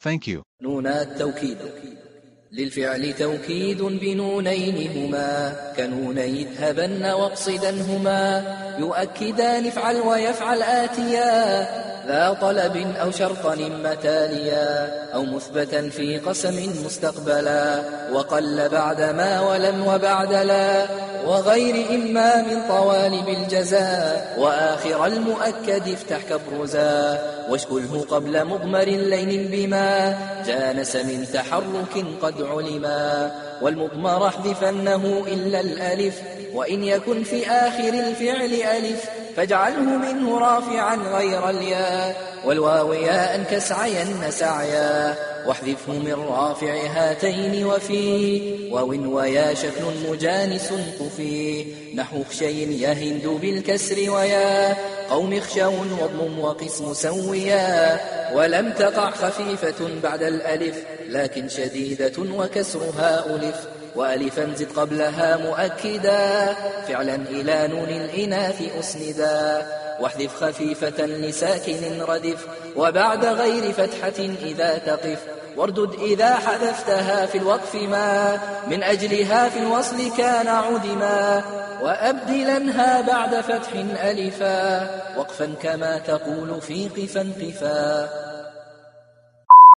Thank you. للفعل توكيد بنونين هما كنوني اذهبن واقصدنهما يؤكدان افعل ويفعل آتيا ذا طلب أو شرطا إما تاليا أو مثبتا في قسم مستقبلا وقل بعد ما ولم وبعد لا وغير إما من طوالب الجزاء وآخر المؤكد افتح كبرزا واشكله قبل مضمر لين بما جانس من تحرك قد علما والمضمر احذفنه إلا الألف وإن يكن في آخر الفعل ألف. فاجعله منه رافعا غير الياء والواو ياء كسعين سعيا. واحذفه من رافع هاتين وفي واو ويا شكل مجانس قفي نحو خشي يهند بالكسر ويا. قوم خشون وضم وقسم سويا. ولم تقع خفيفة بعد الألف لكن شديدة وكسرها ألف. وألفا زد قبلها مؤكدا. فعلا إلى نون الإناث أسندا. واحذف خفيفة لساكن ردف وبعد غير فتحة إذا تقف. واردد إذا حذفتها في الوقف ما من أجلها في الوصل كان عدما. وأبدلنها بعد فتح ألفا. وقفا كما تقول في قفا قفا